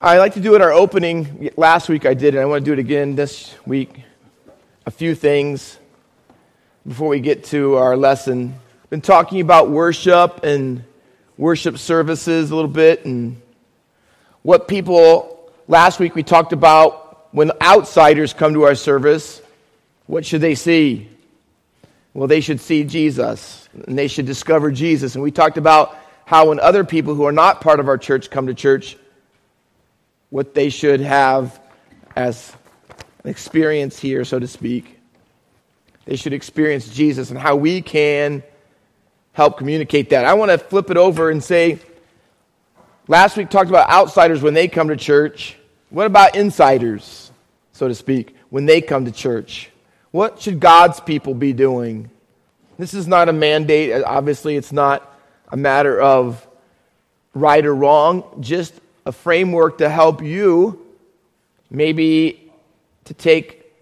I like to do it our opening. Last week I did and I want to do it again this week. A few things before we get to our lesson. Been talking about worship and worship services a little bit and what people last week we talked about when outsiders come to our service, what should they see? Well, they should see Jesus and they should discover Jesus. And we talked about how when other people who are not part of our church come to church, what they should have as an experience here, so to speak. They should experience Jesus and how we can help communicate that. I want to flip it over and say last week talked about outsiders when they come to church. What about insiders, so to speak, when they come to church? What should God's people be doing? This is not a mandate. Obviously, it's not a matter of right or wrong, just a framework to help you maybe to take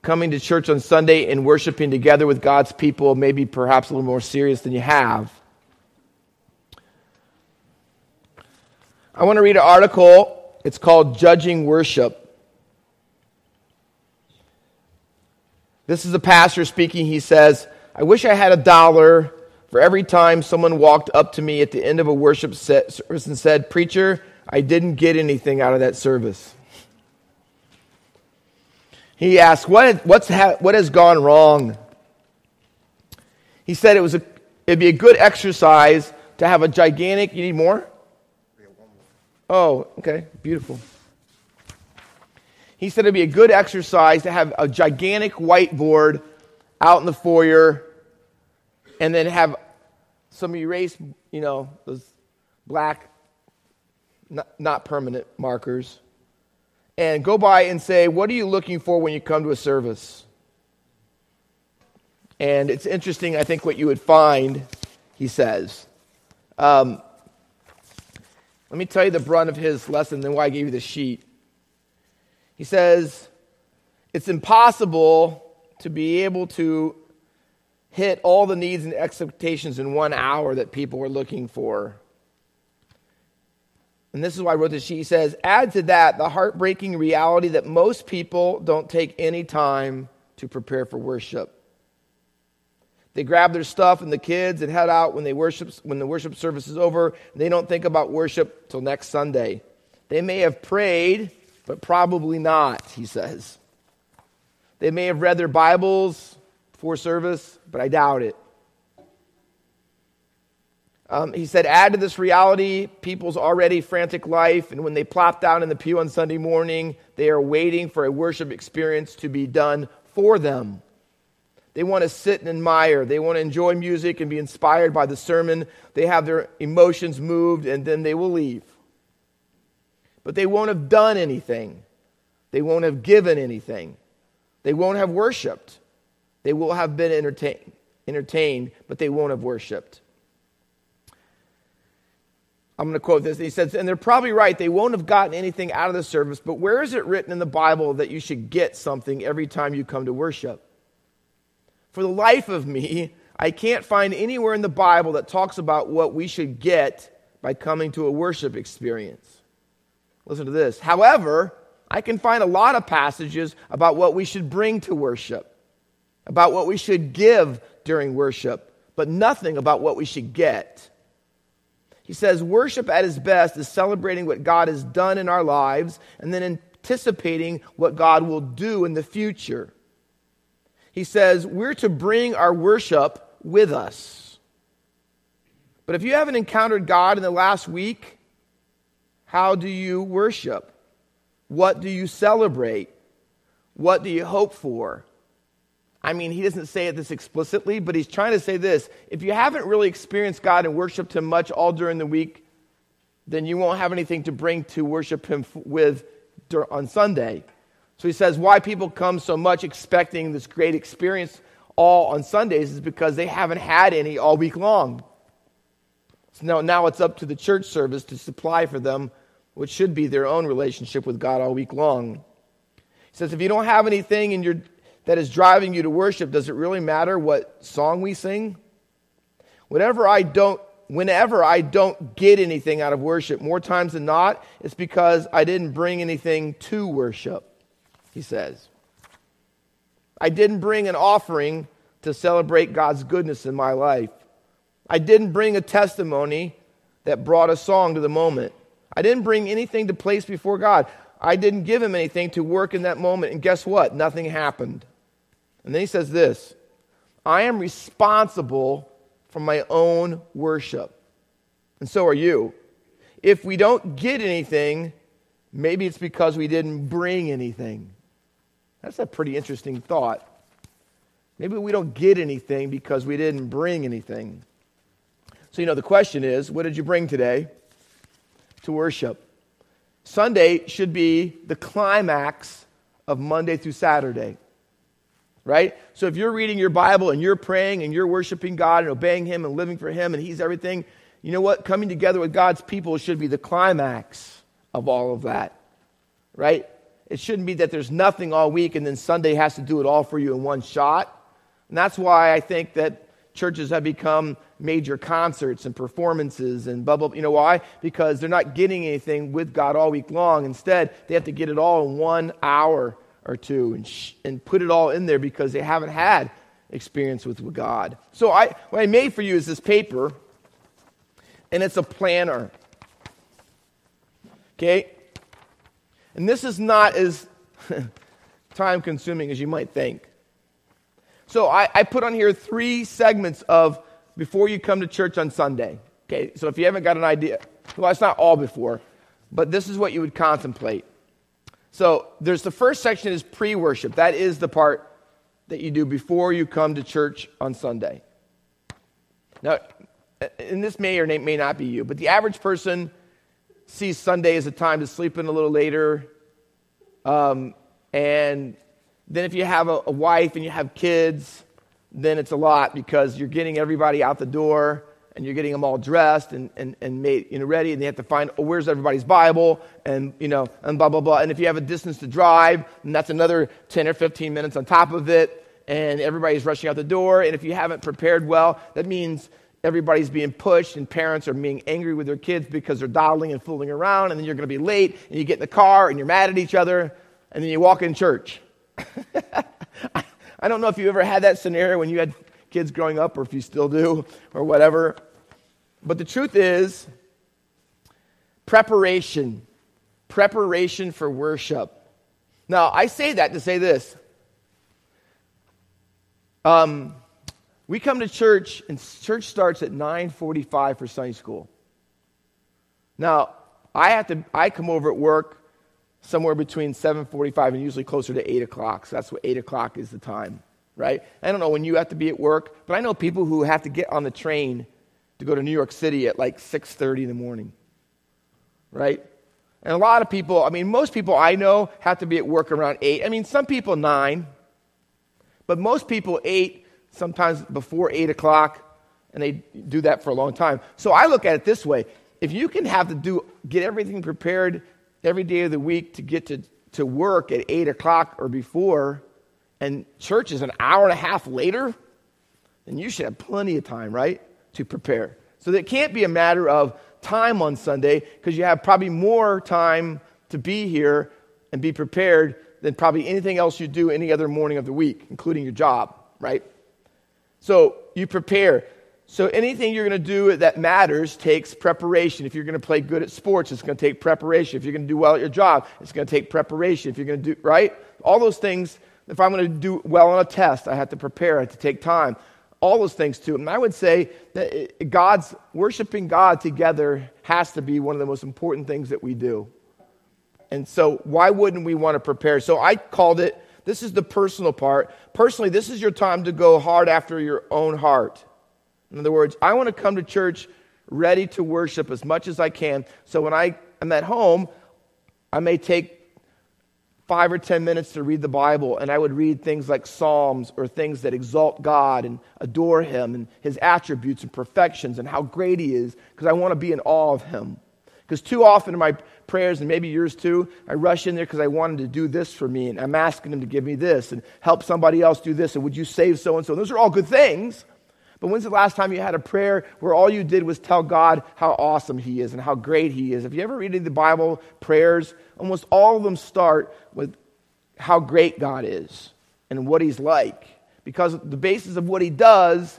coming to church on Sunday and worshiping together with God's people, maybe perhaps a little more serious than you have. I want to read an article. It's called Judging Worship. This is a pastor speaking. He says, I wish I had a dollar for every time someone walked up to me at the end of a worship service and said, Preacher, I didn't get anything out of that service. He asked, what, what's ha- what has gone wrong? He said it was a, it'd be a good exercise to have a gigantic, you need more? Oh, okay, beautiful. He said it'd be a good exercise to have a gigantic whiteboard out in the foyer and then have some erase, you know, those black not, not permanent markers, and go by and say, What are you looking for when you come to a service? And it's interesting, I think, what you would find, he says. Um, let me tell you the brunt of his lesson, then why I gave you the sheet. He says, It's impossible to be able to hit all the needs and expectations in one hour that people are looking for and this is why I wrote this sheet. He says, add to that the heartbreaking reality that most people don't take any time to prepare for worship. They grab their stuff and the kids and head out when they worship when the worship service is over. they don't think about worship till next Sunday. They may have prayed, but probably not, he says. They may have read their Bibles before service, but I doubt it. Um, he said, add to this reality people's already frantic life, and when they plop down in the pew on Sunday morning, they are waiting for a worship experience to be done for them. They want to sit and admire. They want to enjoy music and be inspired by the sermon. They have their emotions moved, and then they will leave. But they won't have done anything. They won't have given anything. They won't have worshiped. They will have been entertained, entertained but they won't have worshiped. I'm going to quote this. He says, and they're probably right. They won't have gotten anything out of the service, but where is it written in the Bible that you should get something every time you come to worship? For the life of me, I can't find anywhere in the Bible that talks about what we should get by coming to a worship experience. Listen to this. However, I can find a lot of passages about what we should bring to worship, about what we should give during worship, but nothing about what we should get. He says, worship at its best is celebrating what God has done in our lives and then anticipating what God will do in the future. He says, we're to bring our worship with us. But if you haven't encountered God in the last week, how do you worship? What do you celebrate? What do you hope for? I mean, he doesn't say it this explicitly, but he's trying to say this. If you haven't really experienced God and worshiped him much all during the week, then you won't have anything to bring to worship him with on Sunday. So he says why people come so much expecting this great experience all on Sundays is because they haven't had any all week long. So now, now it's up to the church service to supply for them what should be their own relationship with God all week long. He says if you don't have anything in your that is driving you to worship, does it really matter what song we sing? Whenever I don't whenever I don't get anything out of worship, more times than not, it's because I didn't bring anything to worship, he says. I didn't bring an offering to celebrate God's goodness in my life. I didn't bring a testimony that brought a song to the moment. I didn't bring anything to place before God. I didn't give him anything to work in that moment. And guess what? Nothing happened. And then he says this I am responsible for my own worship. And so are you. If we don't get anything, maybe it's because we didn't bring anything. That's a pretty interesting thought. Maybe we don't get anything because we didn't bring anything. So, you know, the question is what did you bring today to worship? Sunday should be the climax of Monday through Saturday, right? So, if you're reading your Bible and you're praying and you're worshiping God and obeying Him and living for Him and He's everything, you know what? Coming together with God's people should be the climax of all of that, right? It shouldn't be that there's nothing all week and then Sunday has to do it all for you in one shot. And that's why I think that churches have become major concerts and performances and bubble. You know why? Because they're not getting anything with God all week long. Instead, they have to get it all in one hour or two and, sh- and put it all in there because they haven't had experience with God. So I, what I made for you is this paper, and it's a planner. Okay? And this is not as time consuming as you might think. So I, I, put on here three segments of before you come to church on Sunday. Okay, so if you haven't got an idea, well, it's not all before, but this is what you would contemplate. So there's the first section is pre worship. That is the part that you do before you come to church on Sunday. Now, and this may or may not be you, but the average person sees Sunday as a time to sleep in a little later. Um, and then if you have a, a wife and you have kids, then it's a lot because you're getting everybody out the door and you're getting them all dressed and, and, and made, you know, ready, and they have to find, oh, where's everybody's Bible, and, you know, and blah, blah, blah. And if you have a distance to drive, and that's another 10 or 15 minutes on top of it, and everybody's rushing out the door. And if you haven't prepared well, that means everybody's being pushed and parents are being angry with their kids because they're dawdling and fooling around and then you're going to be late and you get in the car and you're mad at each other and then you walk in church i don't know if you ever had that scenario when you had kids growing up or if you still do or whatever but the truth is preparation preparation for worship now i say that to say this um, we come to church, and church starts at 9:45 for Sunday school. Now, I have to. I come over at work somewhere between 7:45 and usually closer to 8 o'clock. So that's what 8 o'clock is the time, right? I don't know when you have to be at work, but I know people who have to get on the train to go to New York City at like 6:30 in the morning, right? And a lot of people, I mean, most people I know have to be at work around 8. I mean, some people 9, but most people 8 sometimes before 8 o'clock, and they do that for a long time. So I look at it this way if you can have to do, get everything prepared every day of the week to get to, to work at 8 o'clock or before, and church is an hour and a half later, then you should have plenty of time, right, to prepare. So it can't be a matter of time on Sunday because you have probably more time to be here and be prepared than probably anything else you do any other morning of the week, including your job, right? So you prepare. So anything you're going to do that matters takes preparation. If you're going to play good at sports, it's going to take preparation. If you're going to do well at your job, it's going to take preparation. If you're going to do, right? All those things, if I'm going to do well on a test, I have to prepare, I have to take time. All those things too. And I would say that eh, God's, worshiping God together has to be one of the most important things that we do. And so why wouldn't we want to prepare? So I called it this is the personal part. Personally, this is your time to go hard after your own heart. In other words, I want to come to church ready to worship as much as I can. So when I am at home, I may take five or ten minutes to read the Bible, and I would read things like Psalms or things that exalt God and adore Him and His attributes and perfections and how great He is, because I want to be in awe of Him. Because too often in my prayers, and maybe yours too, I rush in there because I wanted to do this for me, and I'm asking Him to give me this and help somebody else do this, and would you save so and so? Those are all good things. But when's the last time you had a prayer where all you did was tell God how awesome He is and how great He is? Have you ever read any of the Bible prayers, almost all of them start with how great God is and what He's like. Because the basis of what He does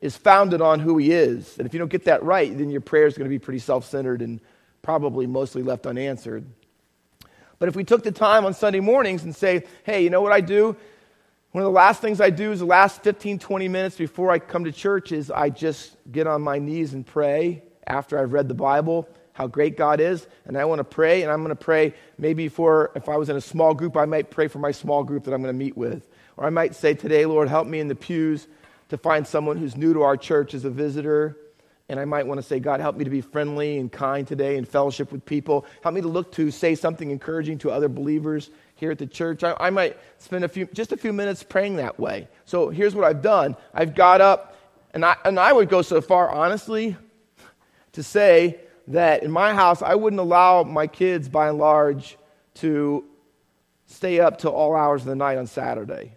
is founded on who He is. And if you don't get that right, then your prayer is going to be pretty self centered and probably mostly left unanswered. But if we took the time on Sunday mornings and say, hey, you know what I do? One of the last things I do is the last 15, 20 minutes before I come to church is I just get on my knees and pray after I've read the Bible, how great God is. And I want to pray, and I'm going to pray maybe for, if I was in a small group, I might pray for my small group that I'm going to meet with. Or I might say today, Lord, help me in the pews to find someone who's new to our church as a visitor. And I might want to say, God, help me to be friendly and kind today and fellowship with people. Help me to look to say something encouraging to other believers here at the church. I, I might spend a few, just a few minutes praying that way. So here's what I've done I've got up, and I, and I would go so far, honestly, to say that in my house, I wouldn't allow my kids, by and large, to stay up till all hours of the night on Saturday.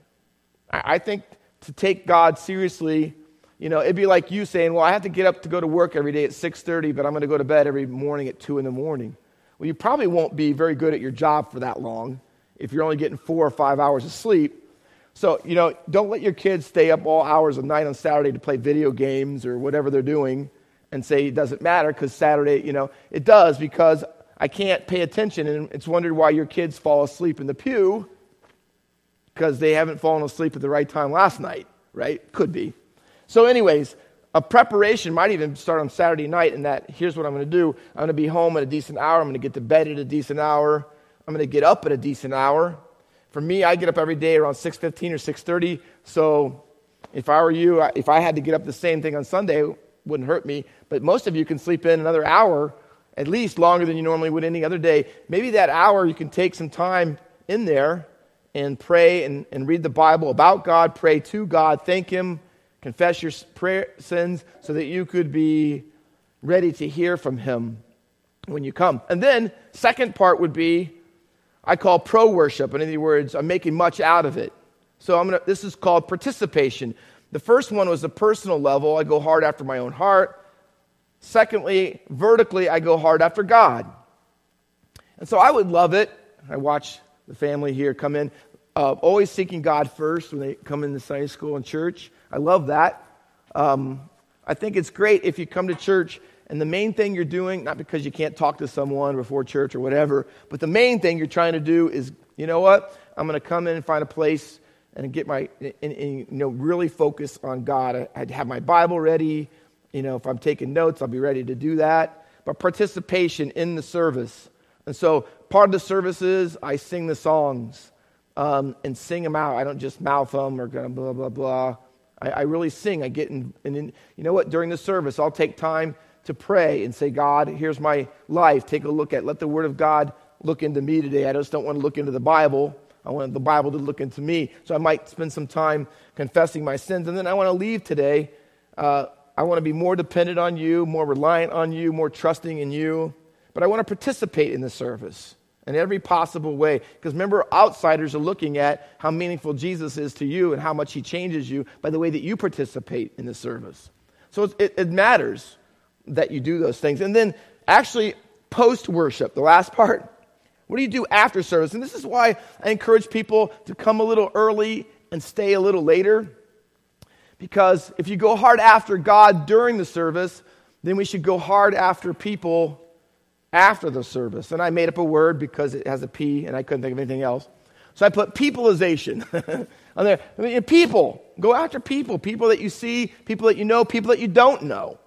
I, think to take God seriously, you know, it'd be like you saying, "Well, I have to get up to go to work every day at 6:30, but I'm going to go to bed every morning at 2 in the morning." Well, you probably won't be very good at your job for that long if you're only getting four or five hours of sleep. So, you know, don't let your kids stay up all hours of night on Saturday to play video games or whatever they're doing and say it doesn't matter because Saturday, you know, it does because I can't pay attention and it's wondered why your kids fall asleep in the pew because they haven't fallen asleep at the right time last night, right? Could be. So, anyways, a preparation might even start on Saturday night, and that here's what I'm going to do I'm going to be home at a decent hour, I'm going to get to bed at a decent hour. I'm going to get up at a decent hour. For me, I get up every day around 6:15 or 6:30. So if I were you, if I had to get up the same thing on Sunday, wouldn't hurt me. But most of you can sleep in another hour, at least longer than you normally would any other day. Maybe that hour you can take some time in there and pray and, and read the Bible about God, pray to God, thank Him, confess your prayer, sins so that you could be ready to hear from Him when you come. And then, second part would be I call pro worship. In other words, I'm making much out of it. So I'm gonna, this is called participation. The first one was the personal level. I go hard after my own heart. Secondly, vertically, I go hard after God. And so I would love it. I watch the family here come in, uh, always seeking God first when they come into Sunday school and church. I love that. Um, I think it's great if you come to church and the main thing you're doing, not because you can't talk to someone before church or whatever, but the main thing you're trying to do is, you know what? I'm going to come in and find a place and get my, and, and, you know, really focus on God. I, would have my Bible ready. You know, if I'm taking notes, I'll be ready to do that. But participation in the service. And so part of the service is I sing the songs um, and sing them out. I don't just mouth them or blah, blah, blah. I, I really sing. I get in, and in, you know what? During the service, I'll take time to pray and say, God, here's my life. Take a look at, let the Word of God look into me today. I just don't want to look into the Bible. I want the Bible to look into me. So I might spend some time confessing my sins. And then I want to leave today. Uh, I want to be more dependent on you, more reliant on you, more trusting in you. But I want to participate in the service in every possible way. Because remember, outsiders are looking at how meaningful Jesus is to you and how much he changes you by the way that you participate in the service. So it, it matters that you do those things. And then actually, post worship, the last part. What do you do after service? And this is why I encourage people to come a little early and stay a little later. Because if you go hard after God during the service, then we should go hard after people after the service. And I made up a word because it has a P and I couldn't think of anything else. So I put peopleization on there. I mean, people. Go after people. People that you see, people that you know, people that you don't know.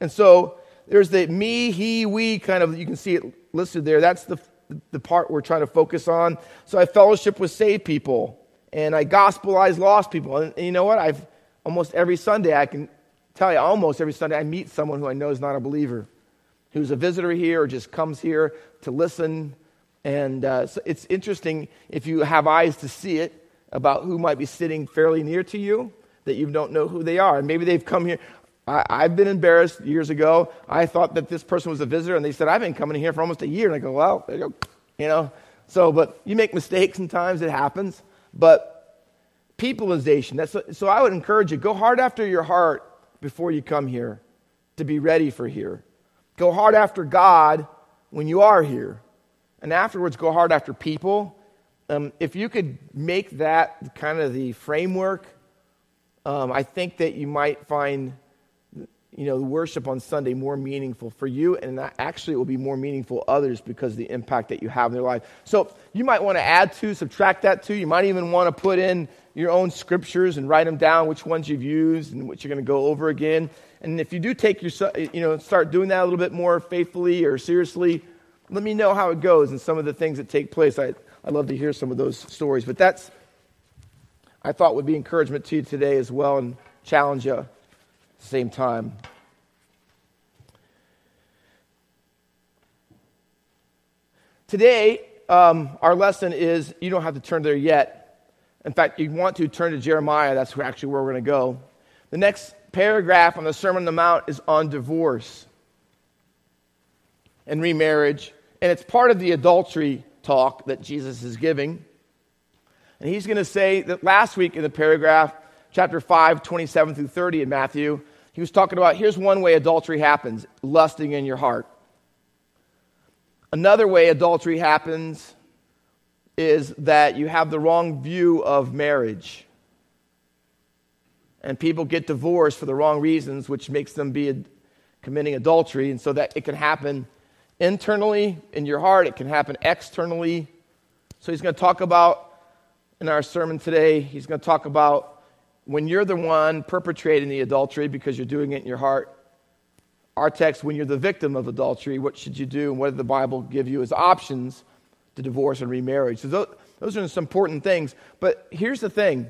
And so there's the me, he, we kind of, you can see it listed there. That's the, the part we're trying to focus on. So I fellowship with saved people and I gospelize lost people. And, and you know what? I've almost every Sunday, I can tell you, almost every Sunday, I meet someone who I know is not a believer, who's a visitor here or just comes here to listen. And uh, so it's interesting if you have eyes to see it about who might be sitting fairly near to you that you don't know who they are. And maybe they've come here. I, have been embarrassed years ago. I thought that this person was a visitor, and they said, I've been coming here for almost a year. And I go, well, there you, go. you know. So, but you make mistakes sometimes, it happens. But peopleization. That's, so I would encourage you go hard after your heart before you come here to be ready for here. Go hard after God when you are here. And afterwards, go hard after people. Um, if you could make that kind of the framework, um, I think that you might find you know, the worship on Sunday more meaningful for you, and actually it will be more meaningful others because of the impact that you have in their life. So you might want to add to, subtract that to. You might even want to put in your own scriptures and write them down, which ones you've used and which you're going to go over again. And if you do take your, you know, start doing that a little bit more faithfully or seriously, let me know how it goes and some of the things that take place. I, I'd love to hear some of those stories. But that's, I thought, would be encouragement to you today as well and challenge you same time. Today, um, our lesson is you don't have to turn there yet. In fact, you want to turn to Jeremiah. That's actually where we're going to go. The next paragraph on the Sermon on the Mount is on divorce and remarriage. And it's part of the adultery talk that Jesus is giving. And he's going to say that last week in the paragraph, chapter 5, 27 through 30 in Matthew, he was talking about here's one way adultery happens lusting in your heart. Another way adultery happens is that you have the wrong view of marriage. And people get divorced for the wrong reasons, which makes them be committing adultery. And so that it can happen internally in your heart, it can happen externally. So he's going to talk about in our sermon today, he's going to talk about when you're the one perpetrating the adultery because you're doing it in your heart. Our text, when you're the victim of adultery, what should you do? And what did the Bible give you as options to divorce and remarriage. So those, those are some important things. But here's the thing.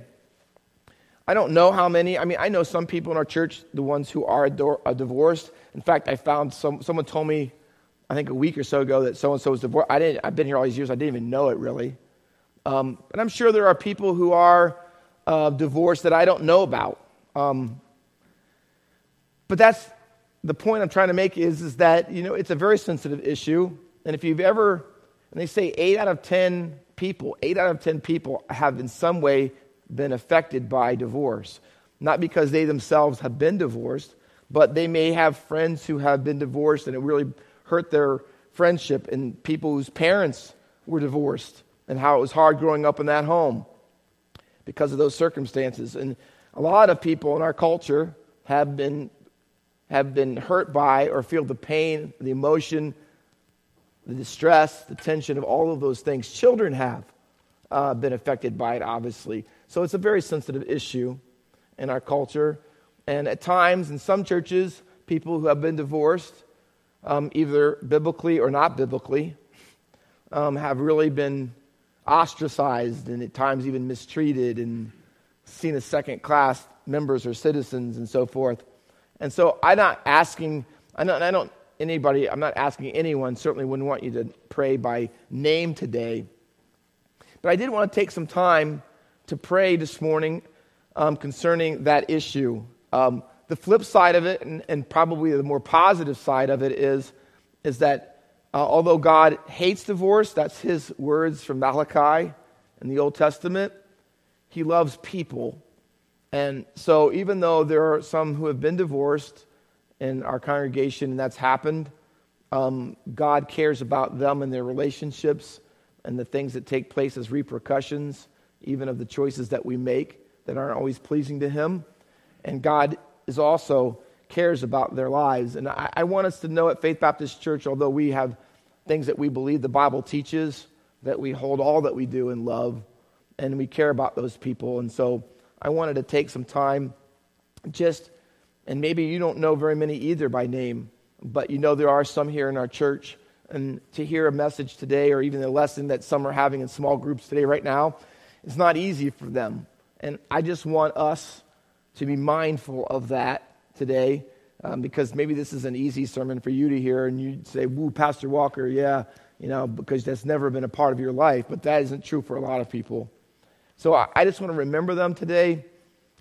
I don't know how many. I mean, I know some people in our church, the ones who are divorced. In fact, I found some, someone told me, I think a week or so ago, that so and so was divorced. I didn't, I've been here all these years, I didn't even know it really. Um, and I'm sure there are people who are uh, divorce that I don't know about. Um, but that's the point I'm trying to make is, is that, you know, it's a very sensitive issue. And if you've ever and they say eight out of 10 people, eight out of 10 people have in some way been affected by divorce. Not because they themselves have been divorced, but they may have friends who have been divorced and it really hurt their friendship, and people whose parents were divorced and how it was hard growing up in that home because of those circumstances. And a lot of people in our culture have been, have been hurt by or feel the pain, the emotion, the distress, the tension of all of those things. Children have uh, been affected by it, obviously. So it's a very sensitive issue in our culture. And at times, in some churches, people who have been divorced, um, either biblically or not biblically, um, have really been ostracized and at times even mistreated and seen as second class members or citizens and so forth. And so I'm not asking, I don't, I don't anybody, I'm not asking anyone, certainly wouldn't want you to pray by name today. But I did want to take some time to pray this morning um, concerning that issue. Um, the flip side of it, and, and, probably the more positive side of it, is, is that uh, although God hates divorce, that's his words from Malachi in the Old Testament, he loves people. And so, even though there are some who have been divorced, in our congregation, and that's happened. Um, God cares about them and their relationships and the things that take place as repercussions, even of the choices that we make that aren't always pleasing to Him. And God is also cares about their lives. And I, I want us to know at Faith Baptist Church, although we have things that we believe the Bible teaches, that we hold all that we do in love, and we care about those people. And so I wanted to take some time just and maybe you don't know very many either by name, but you know there are some here in our church. And to hear a message today, or even a lesson that some are having in small groups today, right now, it's not easy for them. And I just want us to be mindful of that today, um, because maybe this is an easy sermon for you to hear, and you say, Woo, Pastor Walker, yeah, you know, because that's never been a part of your life. But that isn't true for a lot of people. So I, I just want to remember them today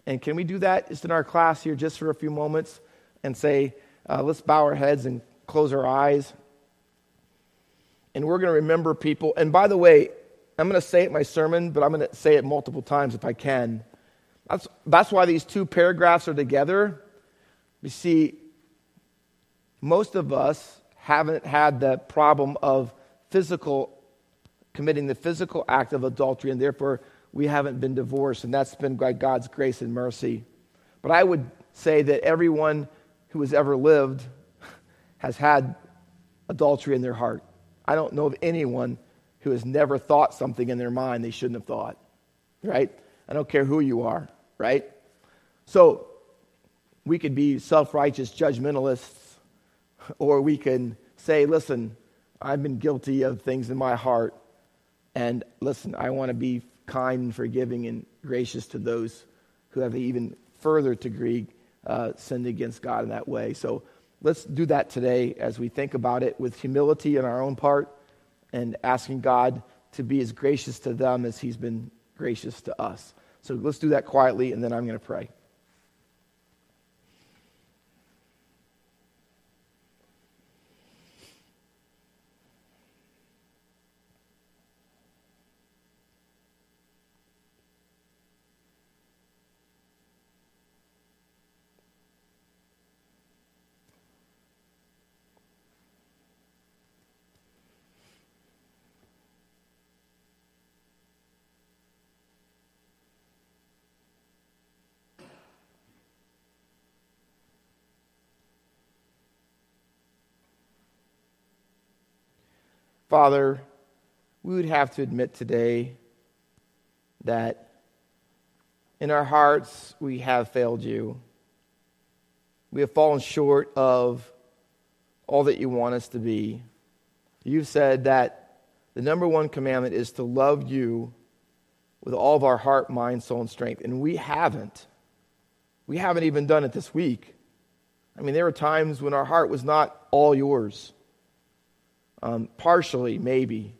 and can we do that just in our class here, just for a few moments, and say, uh, let's bow our heads and close our eyes. And we're going to remember people. And by the way, I'm going to say it in my sermon, but I'm going to say it multiple times if I can. That's, that's why these two paragraphs are together. We see most of us haven't had the problem of physical, committing the physical act of adultery, and therefore we haven't been divorced, and that's been by God's grace and mercy. But I would say that everyone who has ever lived has had adultery in their heart. I don't know of anyone who has never thought something in their mind they shouldn't have thought, right? I don't care who you are, right? So we could be self righteous judgmentalists, or we can say, listen, I've been guilty of things in my heart, and listen, I want to be kind and forgiving and gracious to those who have even further degree uh, sinned against God in that way. So let's do that today as we think about it with humility in our own part and asking God to be as gracious to them as He's been gracious to us. So let's do that quietly, and then I'm going to pray. Father, we would have to admit today that in our hearts we have failed you. We have fallen short of all that you want us to be. You've said that the number one commandment is to love you with all of our heart, mind, soul, and strength. And we haven't. We haven't even done it this week. I mean, there were times when our heart was not all yours um, partially, maybe.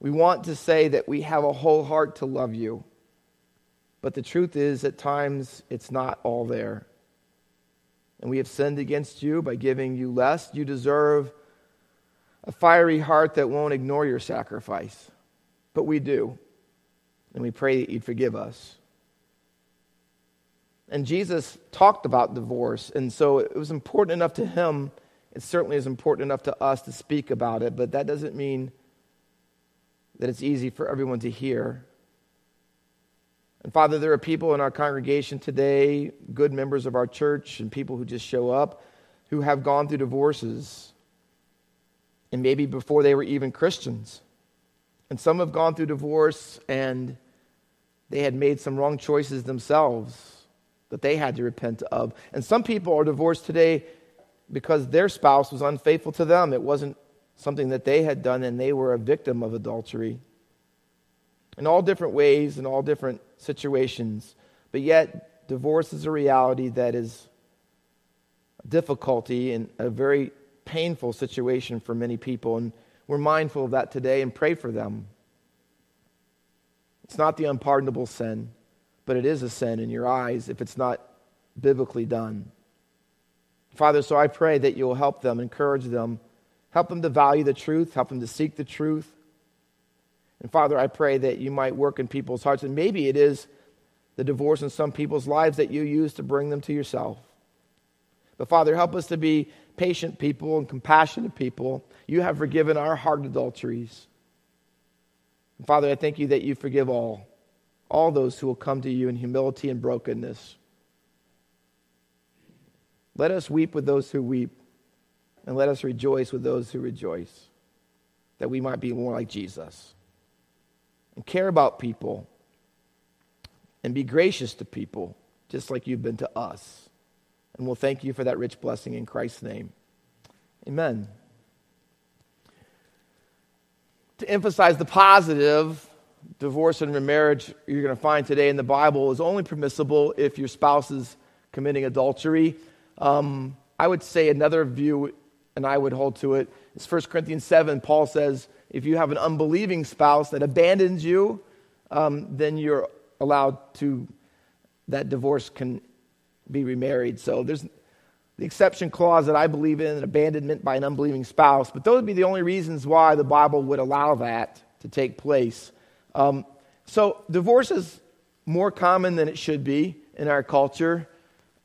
We want to say that we have a whole heart to love you. But the truth is, at times, it's not all there. And we have sinned against you by giving you less. You deserve a fiery heart that won't ignore your sacrifice. But we do. And we pray that you'd forgive us. And Jesus talked about divorce. And so it was important enough to him it certainly is important enough to us to speak about it, but that doesn't mean that it's easy for everyone to hear. And Father, there are people in our congregation today, good members of our church, and people who just show up who have gone through divorces, and maybe before they were even Christians. And some have gone through divorce and they had made some wrong choices themselves that they had to repent of. And some people are divorced today because their spouse was unfaithful to them. It wasn't something that they had done and they were a victim of adultery. In all different ways, in all different situations. But yet, divorce is a reality that is a difficulty and a very painful situation for many people. And we're mindful of that today and pray for them. It's not the unpardonable sin, but it is a sin in your eyes if it's not biblically done. Father, so I pray that you'll help them, encourage them, help them to value the truth, help them to seek the truth. And Father, I pray that you might work in people's hearts. And maybe it is the divorce in some people's lives that you use to bring them to yourself. But Father, help us to be patient people and compassionate people. You have forgiven our heart adulteries. And Father, I thank you that you forgive all, all those who will come to you in humility and brokenness. Let us weep with those who weep, and let us rejoice with those who rejoice, that we might be more like Jesus and care about people and be gracious to people, just like you've been to us. And we'll thank you for that rich blessing in Christ's name. Amen. To emphasize the positive, divorce and remarriage you're going to find today in the Bible is only permissible if your spouse is committing adultery. Um, I would say another view, and I would hold to it, is 1 Corinthians 7. Paul says, if you have an unbelieving spouse that abandons you, um, then you're allowed to, that divorce can be remarried. So there's the exception clause that I believe in, an abandonment by an unbelieving spouse. But those would be the only reasons why the Bible would allow that to take place. Um, so divorce is more common than it should be in our culture.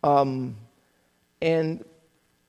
Um, and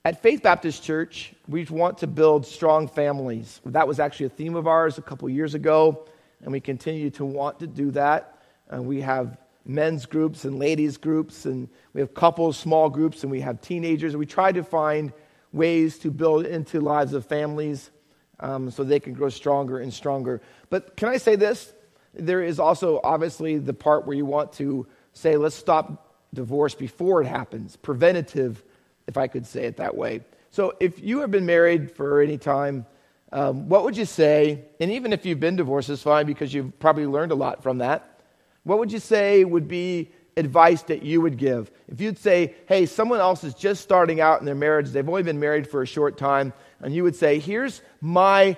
at Faith Baptist Church, we want to build strong families. That was actually a theme of ours a couple years ago, and we continue to want to do that. Uh, we have men's groups and ladies groups, and we have couples, small groups, and we have teenagers. We try to find ways to build into lives of families um, so they can grow stronger and stronger. But can I say this? There is also obviously the part where you want to say, let's stop divorce before it happens, preventative, if I could say it that way. So if you have been married for any time, um, what would you say? And even if you've been divorced, it's fine because you've probably learned a lot from that. What would you say would be advice that you would give? If you'd say, hey, someone else is just starting out in their marriage, they've only been married for a short time, and you would say, here's my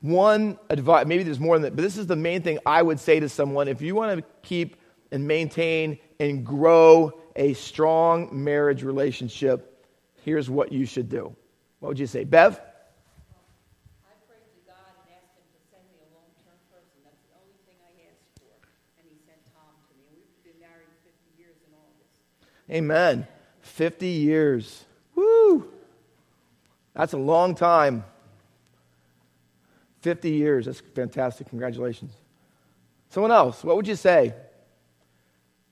one advice, maybe there's more than that, but this is the main thing I would say to someone. If you want to keep and maintain and grow a strong marriage relationship, here's what you should do. What would you say? Bev? Amen. 50 years. Woo! That's a long time. 50 years. That's fantastic. Congratulations. Someone else, what would you say?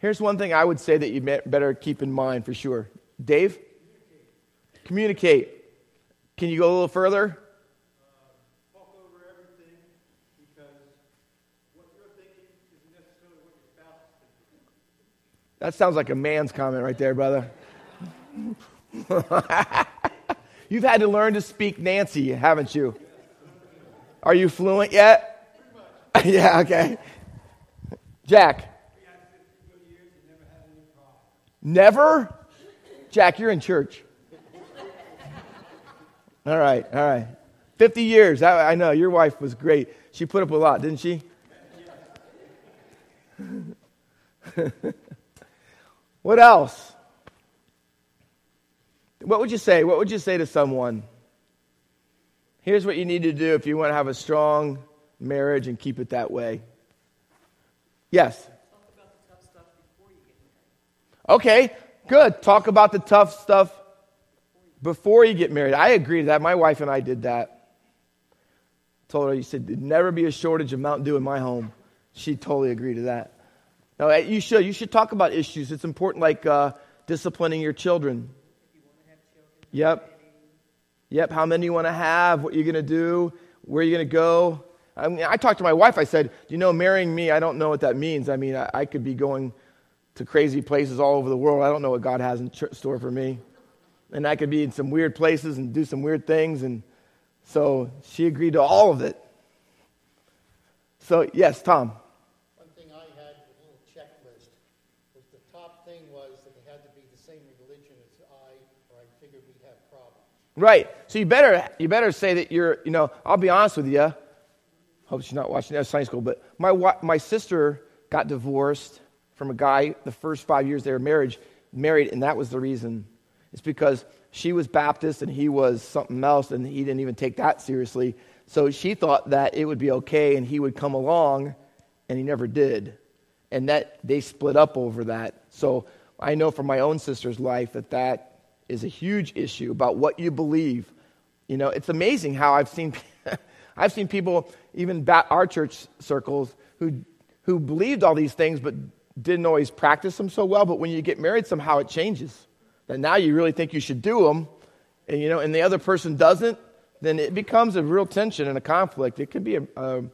Here's one thing I would say that you better keep in mind for sure. Dave? Communicate. Can you go a little further? That sounds like a man's comment right there, brother. You've had to learn to speak Nancy, haven't you? Are you fluent yet? yeah, okay. Jack. Never? Jack, you're in church. All right, all right. 50 years. I, I know, your wife was great. She put up a lot, didn't she? What else? What would you say? What would you say to someone? Here's what you need to do if you want to have a strong marriage and keep it that way. Yes? Okay, good. Talk about the tough stuff before you get married. I agree to that. My wife and I did that. Told her, you said, there'd never be a shortage of Mountain Dew in my home. She totally agreed to that. No, eh, you should. You should talk about issues. It's important, like uh, disciplining your children. Yep. Yep. How many you want to have? What you're going to do? Where you're going to go? I, mean, I talked to my wife. I said, you know marrying me? I don't know what that means. I mean, I, I could be going to crazy places all over the world. I don't know what God has in store for me, and I could be in some weird places and do some weird things." And so she agreed to all of it. So yes, Tom. One thing I had was a little checklist was the top thing was that it had to be the same religion as I, or I figured we'd have problems. Right. So you better you better say that you're, you know, I'll be honest with you. Hope she's not watching that Sunday school, but my my sister got divorced from a guy the first 5 years they were married, married and that was the reason. It's because she was Baptist and he was something else and he didn't even take that seriously. So she thought that it would be okay and he would come along and he never did. And that they split up over that. So I know from my own sister's life that that is a huge issue about what you believe. You know, it's amazing how I've seen, I've seen people, even bat our church circles, who, who believed all these things but didn't always practice them so well. But when you get married, somehow it changes. That now you really think you should do them, and, you know, and the other person doesn't, then it becomes a real tension and a conflict. It could be a, a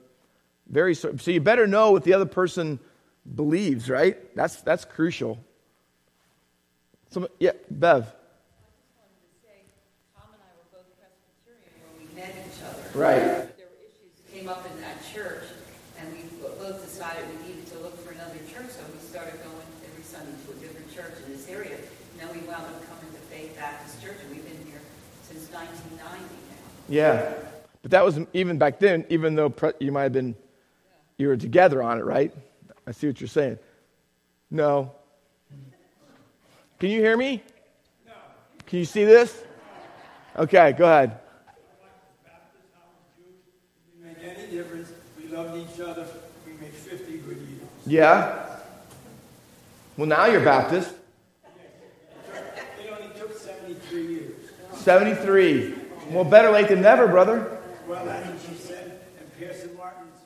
very, so you better know what the other person believes, right? That's, that's crucial. So, yeah, Bev. Right. There were issues came up in that church, and we both decided we needed to look for another church, so we started going every Sunday to a different church in this area. And then coming to Faith Baptist Church, and we've been here since 1990 now. Yeah. But that was even back then, even though you might have been, you were together on it, right? I see what you're saying. No. Can you hear me? No. Can you see this? Okay, go ahead. loved each other. We made 50 good years. Yeah? Well, now you're Baptist. It only took 73 years. 73. Well, better late than never, brother. Well, that's what she said. And Pearson Martin's,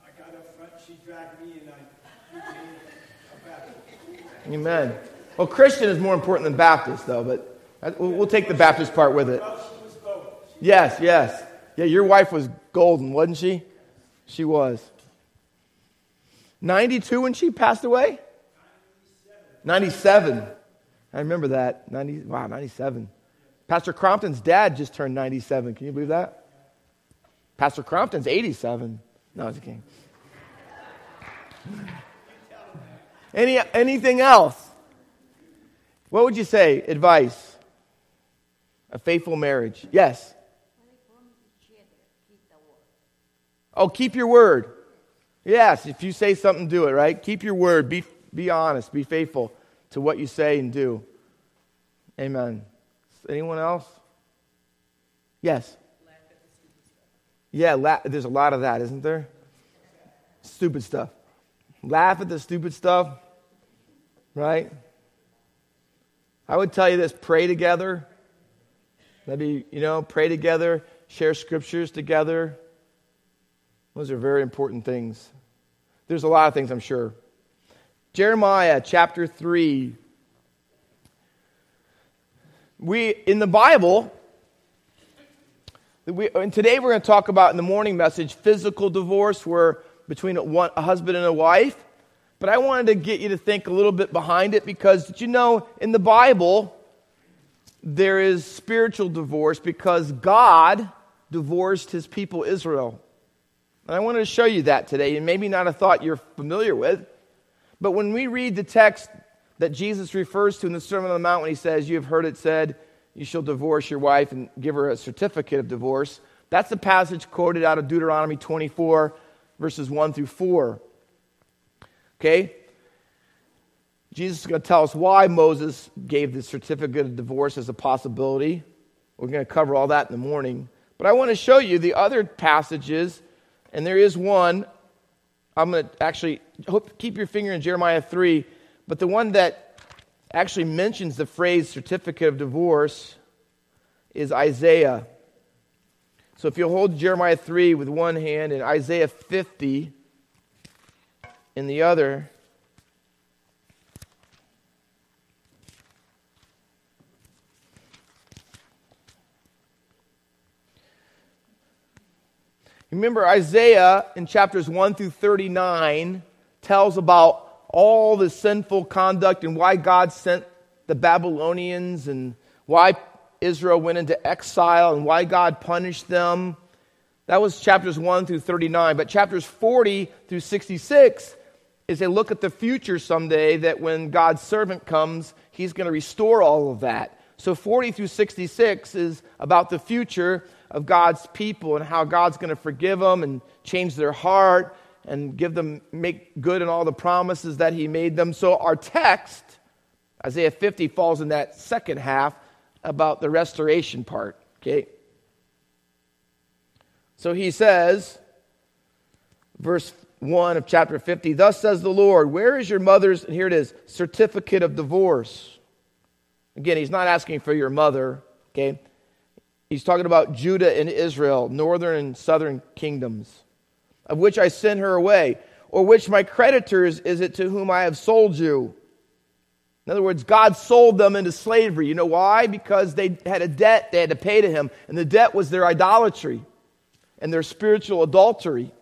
I got up front, she dragged me, and I became a Amen. Well, Christian is more important than Baptist, though, but we'll take the Baptist part with it. Well, she was both. Yes, yes. Yeah, your wife was golden, wasn't she? She was. 92 when she passed away? 97. I remember that. 90, wow, 97. Pastor Crompton's dad just turned 97. Can you believe that? Pastor Crompton's 87. No, I was kidding. Any, anything else? What would you say? Advice? A faithful marriage. Yes. Oh, keep your word. Yes, if you say something, do it, right? Keep your word. Be, be honest. Be faithful to what you say and do. Amen. Anyone else? Yes. Yeah, la- there's a lot of that, isn't there? Stupid stuff. Laugh at the stupid stuff, right? I would tell you this pray together. Maybe, you know, pray together, share scriptures together. Those are very important things. There's a lot of things, I'm sure. Jeremiah chapter 3. We, in the Bible, we, and today we're going to talk about in the morning message physical divorce, where between a, one, a husband and a wife. But I wanted to get you to think a little bit behind it because did you know in the Bible there is spiritual divorce because God divorced his people Israel. And I wanted to show you that today, and maybe not a thought you're familiar with. But when we read the text that Jesus refers to in the Sermon on the Mount when he says, You have heard it said, you shall divorce your wife and give her a certificate of divorce, that's the passage quoted out of Deuteronomy 24, verses 1 through 4. Okay? Jesus is going to tell us why Moses gave the certificate of divorce as a possibility. We're going to cover all that in the morning. But I want to show you the other passages, and there is one. I'm going to actually hope, keep your finger in Jeremiah 3, but the one that actually mentions the phrase certificate of divorce is Isaiah. So if you'll hold Jeremiah 3 with one hand and Isaiah 50 in the other. Remember, Isaiah in chapters 1 through 39 tells about all the sinful conduct and why God sent the Babylonians and why Israel went into exile and why God punished them. That was chapters 1 through 39. But chapters 40 through 66 is a look at the future someday that when God's servant comes, he's going to restore all of that. So 40 through 66 is about the future of God's people and how God's going to forgive them and change their heart and give them make good in all the promises that he made them. So our text Isaiah 50 falls in that second half about the restoration part, okay? So he says verse 1 of chapter 50, thus says the Lord, where is your mother's and here it is, certificate of divorce? Again, he's not asking for your mother, okay? He's talking about Judah and Israel, northern and southern kingdoms, of which I sent her away, or which my creditors is it to whom I have sold you? In other words, God sold them into slavery. You know why? Because they had a debt they had to pay to Him, and the debt was their idolatry and their spiritual adultery.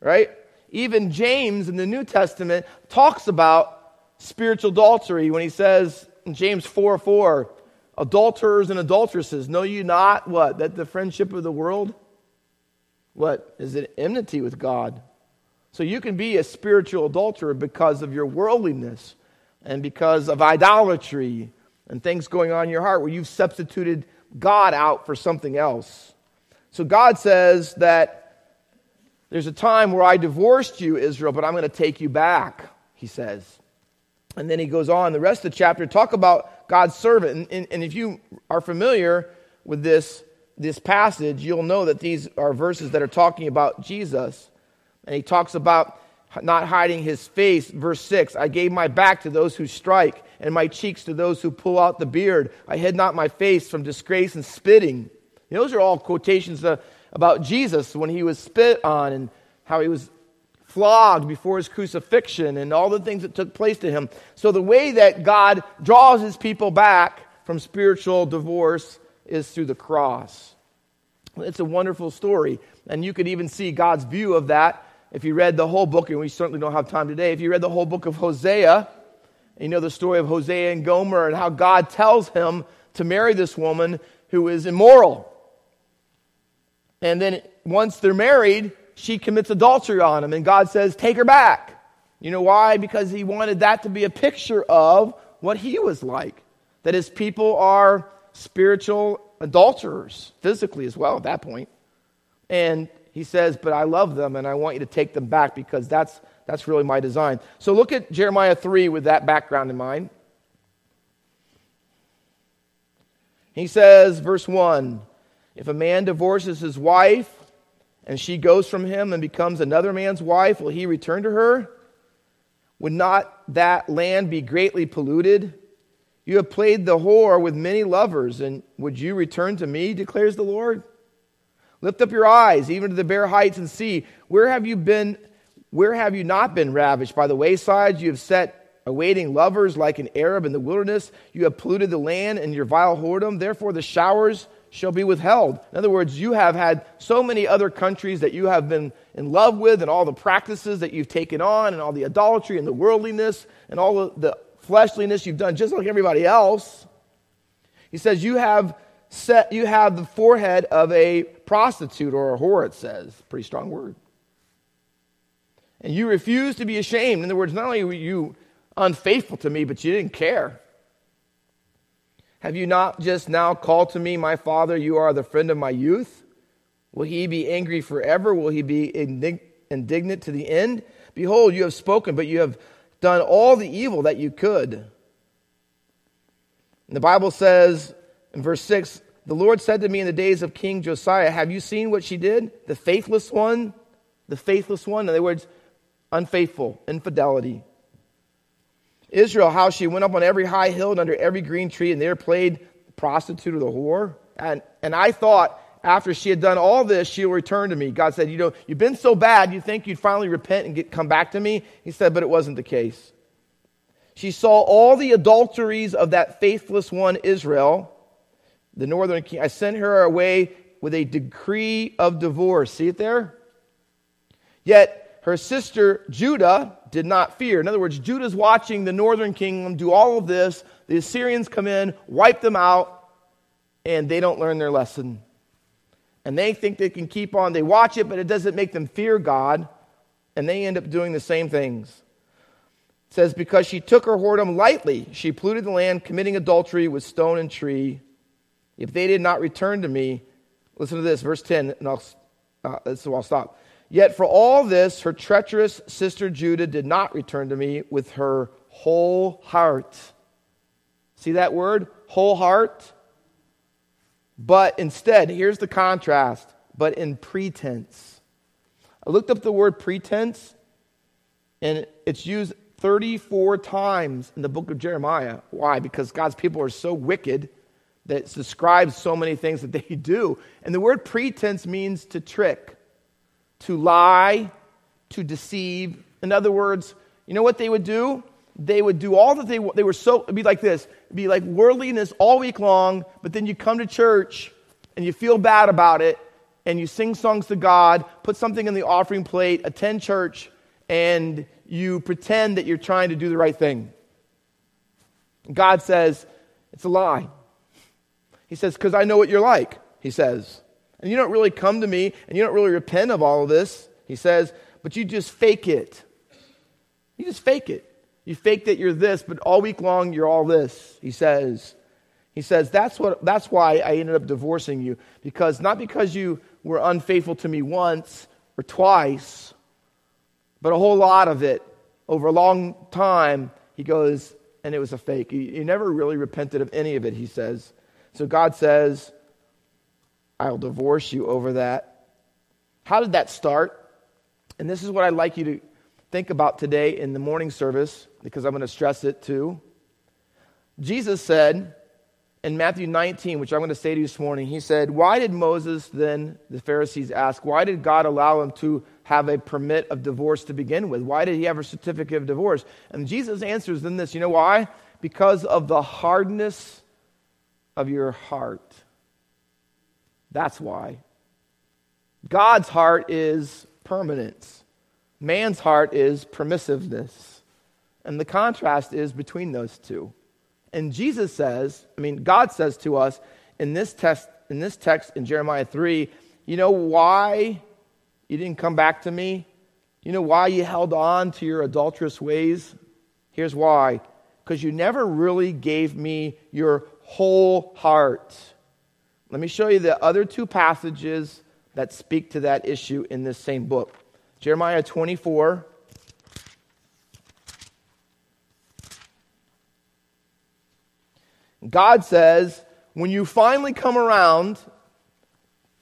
Right? Even James in the New Testament talks about spiritual adultery when he says in James 4 4, adulterers and adulteresses, know you not what? That the friendship of the world, what? Is it enmity with God? So you can be a spiritual adulterer because of your worldliness and because of idolatry and things going on in your heart where you've substituted God out for something else. So God says that there's a time where I divorced you, Israel, but I'm going to take you back, he says. And then he goes on, the rest of the chapter, talk about God's servant. And, and, and if you are familiar with this, this passage, you'll know that these are verses that are talking about Jesus. And he talks about not hiding his face. Verse 6 I gave my back to those who strike, and my cheeks to those who pull out the beard. I hid not my face from disgrace and spitting. those are all quotations about Jesus when he was spit on and how he was flogged before his crucifixion and all the things that took place to him. So, the way that God draws his people back from spiritual divorce is through the cross. It's a wonderful story. And you could even see God's view of that if you read the whole book, and we certainly don't have time today. If you read the whole book of Hosea, you know the story of Hosea and Gomer and how God tells him to marry this woman who is immoral. And then once they're married, she commits adultery on him, and God says, Take her back. You know why? Because he wanted that to be a picture of what he was like. That his people are spiritual adulterers, physically as well at that point. And he says, But I love them and I want you to take them back because that's, that's really my design. So look at Jeremiah 3 with that background in mind. He says, verse 1 If a man divorces his wife and she goes from him and becomes another man's wife, will he return to her? Would not that land be greatly polluted? You have played the whore with many lovers, and would you return to me, declares the Lord? Lift up your eyes, even to the bare heights, and see where have you been, where have you not been ravished? By the waysides you have set awaiting lovers like an Arab in the wilderness. You have polluted the land in your vile whoredom. Therefore the showers shall be withheld. In other words, you have had so many other countries that you have been in love with, and all the practices that you've taken on, and all the idolatry and the worldliness, and all the fleshliness you've done, just like everybody else. He says, You have set, you have the forehead of a prostitute or a whore, it says. Pretty strong word. And you refuse to be ashamed. In other words, not only were you unfaithful to me, but you didn't care. Have you not just now called to me, my father, you are the friend of my youth? Will he be angry forever? Will he be indignant to the end? Behold, you have spoken, but you have done all the evil that you could. And the Bible says in verse 6 The Lord said to me in the days of King Josiah, Have you seen what she did? The faithless one? The faithless one? In other words, unfaithful, infidelity. Israel, how she went up on every high hill and under every green tree, and there played prostitute or the whore. And, and I thought, after she had done all this, she'll return to me. God said, You know, you've been so bad, you think you'd finally repent and get, come back to me? He said, But it wasn't the case. She saw all the adulteries of that faithless one, Israel, the northern king. I sent her away with a decree of divorce. See it there? Yet her sister Judah did not fear. In other words, Judah's watching the northern kingdom do all of this. The Assyrians come in, wipe them out, and they don't learn their lesson. And they think they can keep on. They watch it, but it doesn't make them fear God, and they end up doing the same things. It says, Because she took her whoredom lightly, she polluted the land, committing adultery with stone and tree. If they did not return to me, listen to this, verse 10, and I'll, uh, so I'll stop. Yet for all this, her treacherous sister Judah did not return to me with her whole heart. See that word? Whole heart? But instead, here's the contrast, but in pretense. I looked up the word pretense, and it's used 34 times in the book of Jeremiah. Why? Because God's people are so wicked that it describes so many things that they do. And the word pretense means to trick to lie, to deceive. In other words, you know what they would do? They would do all that they they were so it'd be like this. It'd be like worldliness all week long, but then you come to church and you feel bad about it and you sing songs to God, put something in the offering plate, attend church, and you pretend that you're trying to do the right thing. God says, it's a lie. He says, because I know what you're like, he says and you don't really come to me and you don't really repent of all of this, he says, but you just fake it. You just fake it. You fake that you're this, but all week long you're all this, he says. He says, that's, what, that's why I ended up divorcing you. Because not because you were unfaithful to me once or twice, but a whole lot of it over a long time. He goes, and it was a fake. He, he never really repented of any of it, he says. So God says, I'll divorce you over that. How did that start? And this is what I'd like you to think about today in the morning service, because I'm going to stress it too. Jesus said in Matthew 19, which I'm going to say to you this morning, he said, Why did Moses then, the Pharisees ask, why did God allow him to have a permit of divorce to begin with? Why did he have a certificate of divorce? And Jesus answers them this you know why? Because of the hardness of your heart. That's why. God's heart is permanence, man's heart is permissiveness. And the contrast is between those two. And Jesus says, I mean, God says to us in this text, in this text in Jeremiah 3, you know why you didn't come back to me? You know why you held on to your adulterous ways? Here's why. Because you never really gave me your whole heart. Let me show you the other two passages that speak to that issue in this same book. Jeremiah 24. God says, when you finally come around,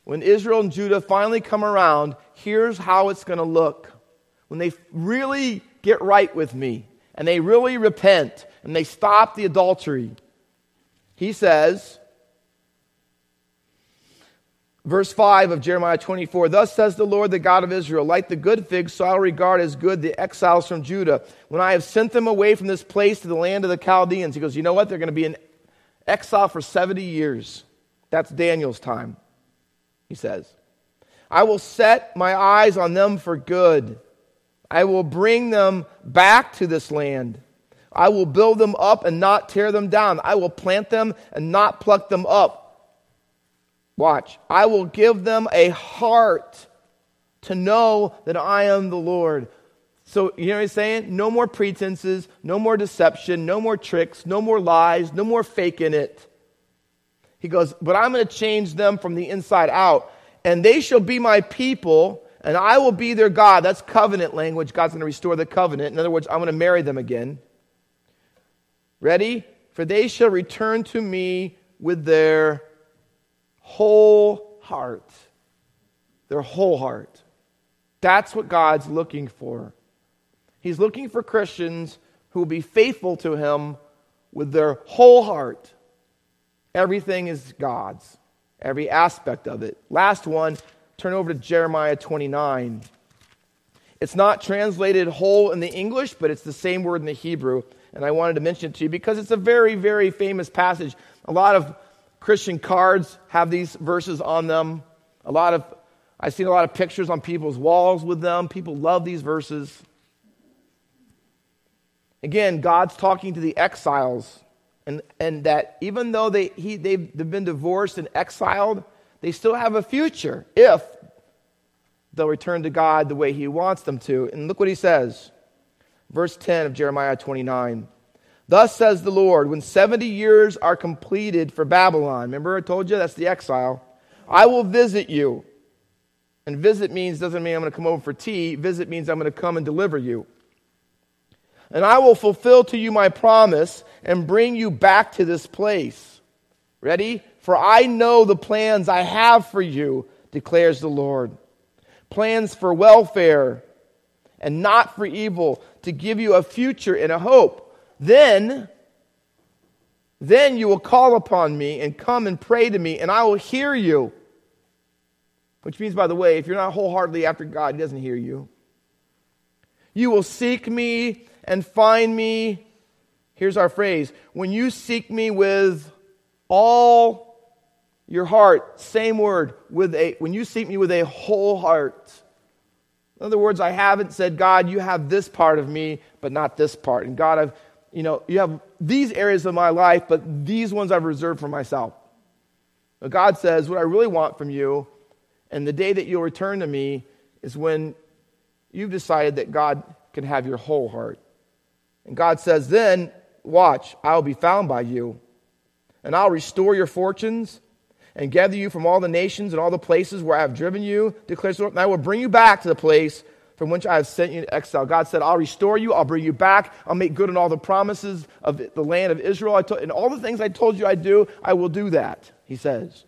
when Israel and Judah finally come around, here's how it's going to look. When they really get right with me and they really repent and they stop the adultery, he says, Verse 5 of Jeremiah 24 Thus says the Lord, the God of Israel, like the good figs, so I'll regard as good the exiles from Judah. When I have sent them away from this place to the land of the Chaldeans, he goes, You know what? They're going to be in exile for 70 years. That's Daniel's time, he says. I will set my eyes on them for good. I will bring them back to this land. I will build them up and not tear them down. I will plant them and not pluck them up. Watch. I will give them a heart to know that I am the Lord. So, you know what I'm saying? No more pretenses, no more deception, no more tricks, no more lies, no more faking it. He goes, But I'm going to change them from the inside out, and they shall be my people, and I will be their God. That's covenant language. God's going to restore the covenant. In other words, I'm going to marry them again. Ready? For they shall return to me with their whole heart. Their whole heart. That's what God's looking for. He's looking for Christians who will be faithful to Him with their whole heart. Everything is God's, every aspect of it. Last one, turn over to Jeremiah 29. It's not translated whole in the English, but it's the same word in the Hebrew. And I wanted to mention it to you because it's a very, very famous passage. A lot of Christian cards have these verses on them. A lot of I've seen a lot of pictures on people's walls with them. People love these verses. Again, God's talking to the exiles, and, and that even though they, he, they've, they've been divorced and exiled, they still have a future if they'll return to God the way He wants them to. And look what He says. Verse 10 of Jeremiah 29. Thus says the Lord, when 70 years are completed for Babylon, remember I told you that's the exile, I will visit you. And visit means doesn't mean I'm going to come over for tea. Visit means I'm going to come and deliver you. And I will fulfill to you my promise and bring you back to this place. Ready? For I know the plans I have for you, declares the Lord. Plans for welfare and not for evil, to give you a future and a hope. Then, then you will call upon me and come and pray to me, and I will hear you. Which means, by the way, if you're not wholeheartedly after God, He doesn't hear you. You will seek me and find me. Here's our phrase when you seek me with all your heart, same word, with a, when you seek me with a whole heart. In other words, I haven't said, God, you have this part of me, but not this part. And God, I've you know, you have these areas of my life, but these ones I've reserved for myself. But God says, what I really want from you, and the day that you'll return to me, is when you've decided that God can have your whole heart. And God says, then, watch, I'll be found by you, and I'll restore your fortunes and gather you from all the nations and all the places where I have driven you, declares the Lord, and I will bring you back to the place from which I have sent you to exile. God said, I'll restore you, I'll bring you back, I'll make good on all the promises of the land of Israel. I and all the things I told you I'd do, I will do that, he says.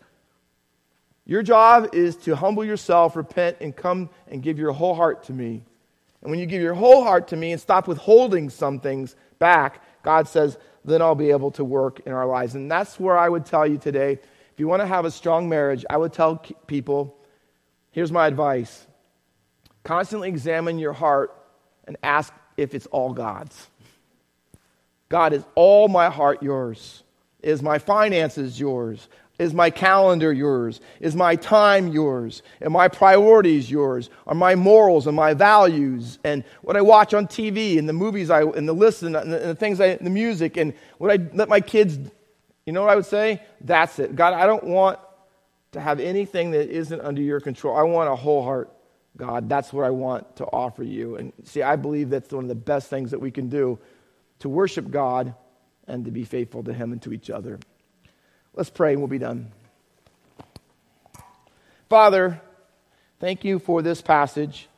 Your job is to humble yourself, repent, and come and give your whole heart to me. And when you give your whole heart to me and stop withholding some things back, God says, then I'll be able to work in our lives. And that's where I would tell you today if you want to have a strong marriage, I would tell people here's my advice constantly examine your heart and ask if it's all God's. God, is all my heart yours? Is my finances yours? Is my calendar yours? Is my time yours? Are my priorities yours? Are my morals and my values and what I watch on TV and the movies I and the listen and the, and the things I the music and what I let my kids you know what I would say? That's it. God, I don't want to have anything that isn't under your control. I want a whole heart, God. That's what I want to offer you. And see, I believe that's one of the best things that we can do to worship God and to be faithful to Him and to each other. Let's pray and we'll be done. Father, thank you for this passage.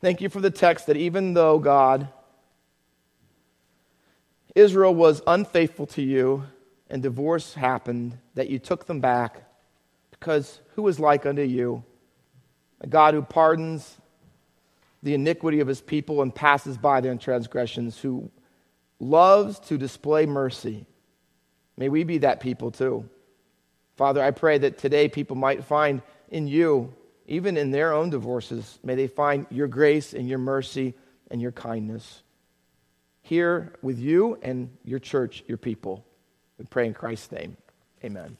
Thank you for the text that even though, God, Israel was unfaithful to you and divorce happened, that you took them back because who is like unto you? A God who pardons the iniquity of his people and passes by their transgressions, who loves to display mercy. May we be that people too. Father, I pray that today people might find in you, even in their own divorces, may they find your grace and your mercy and your kindness here with you and your church, your people. We pray in Christ's name. Amen.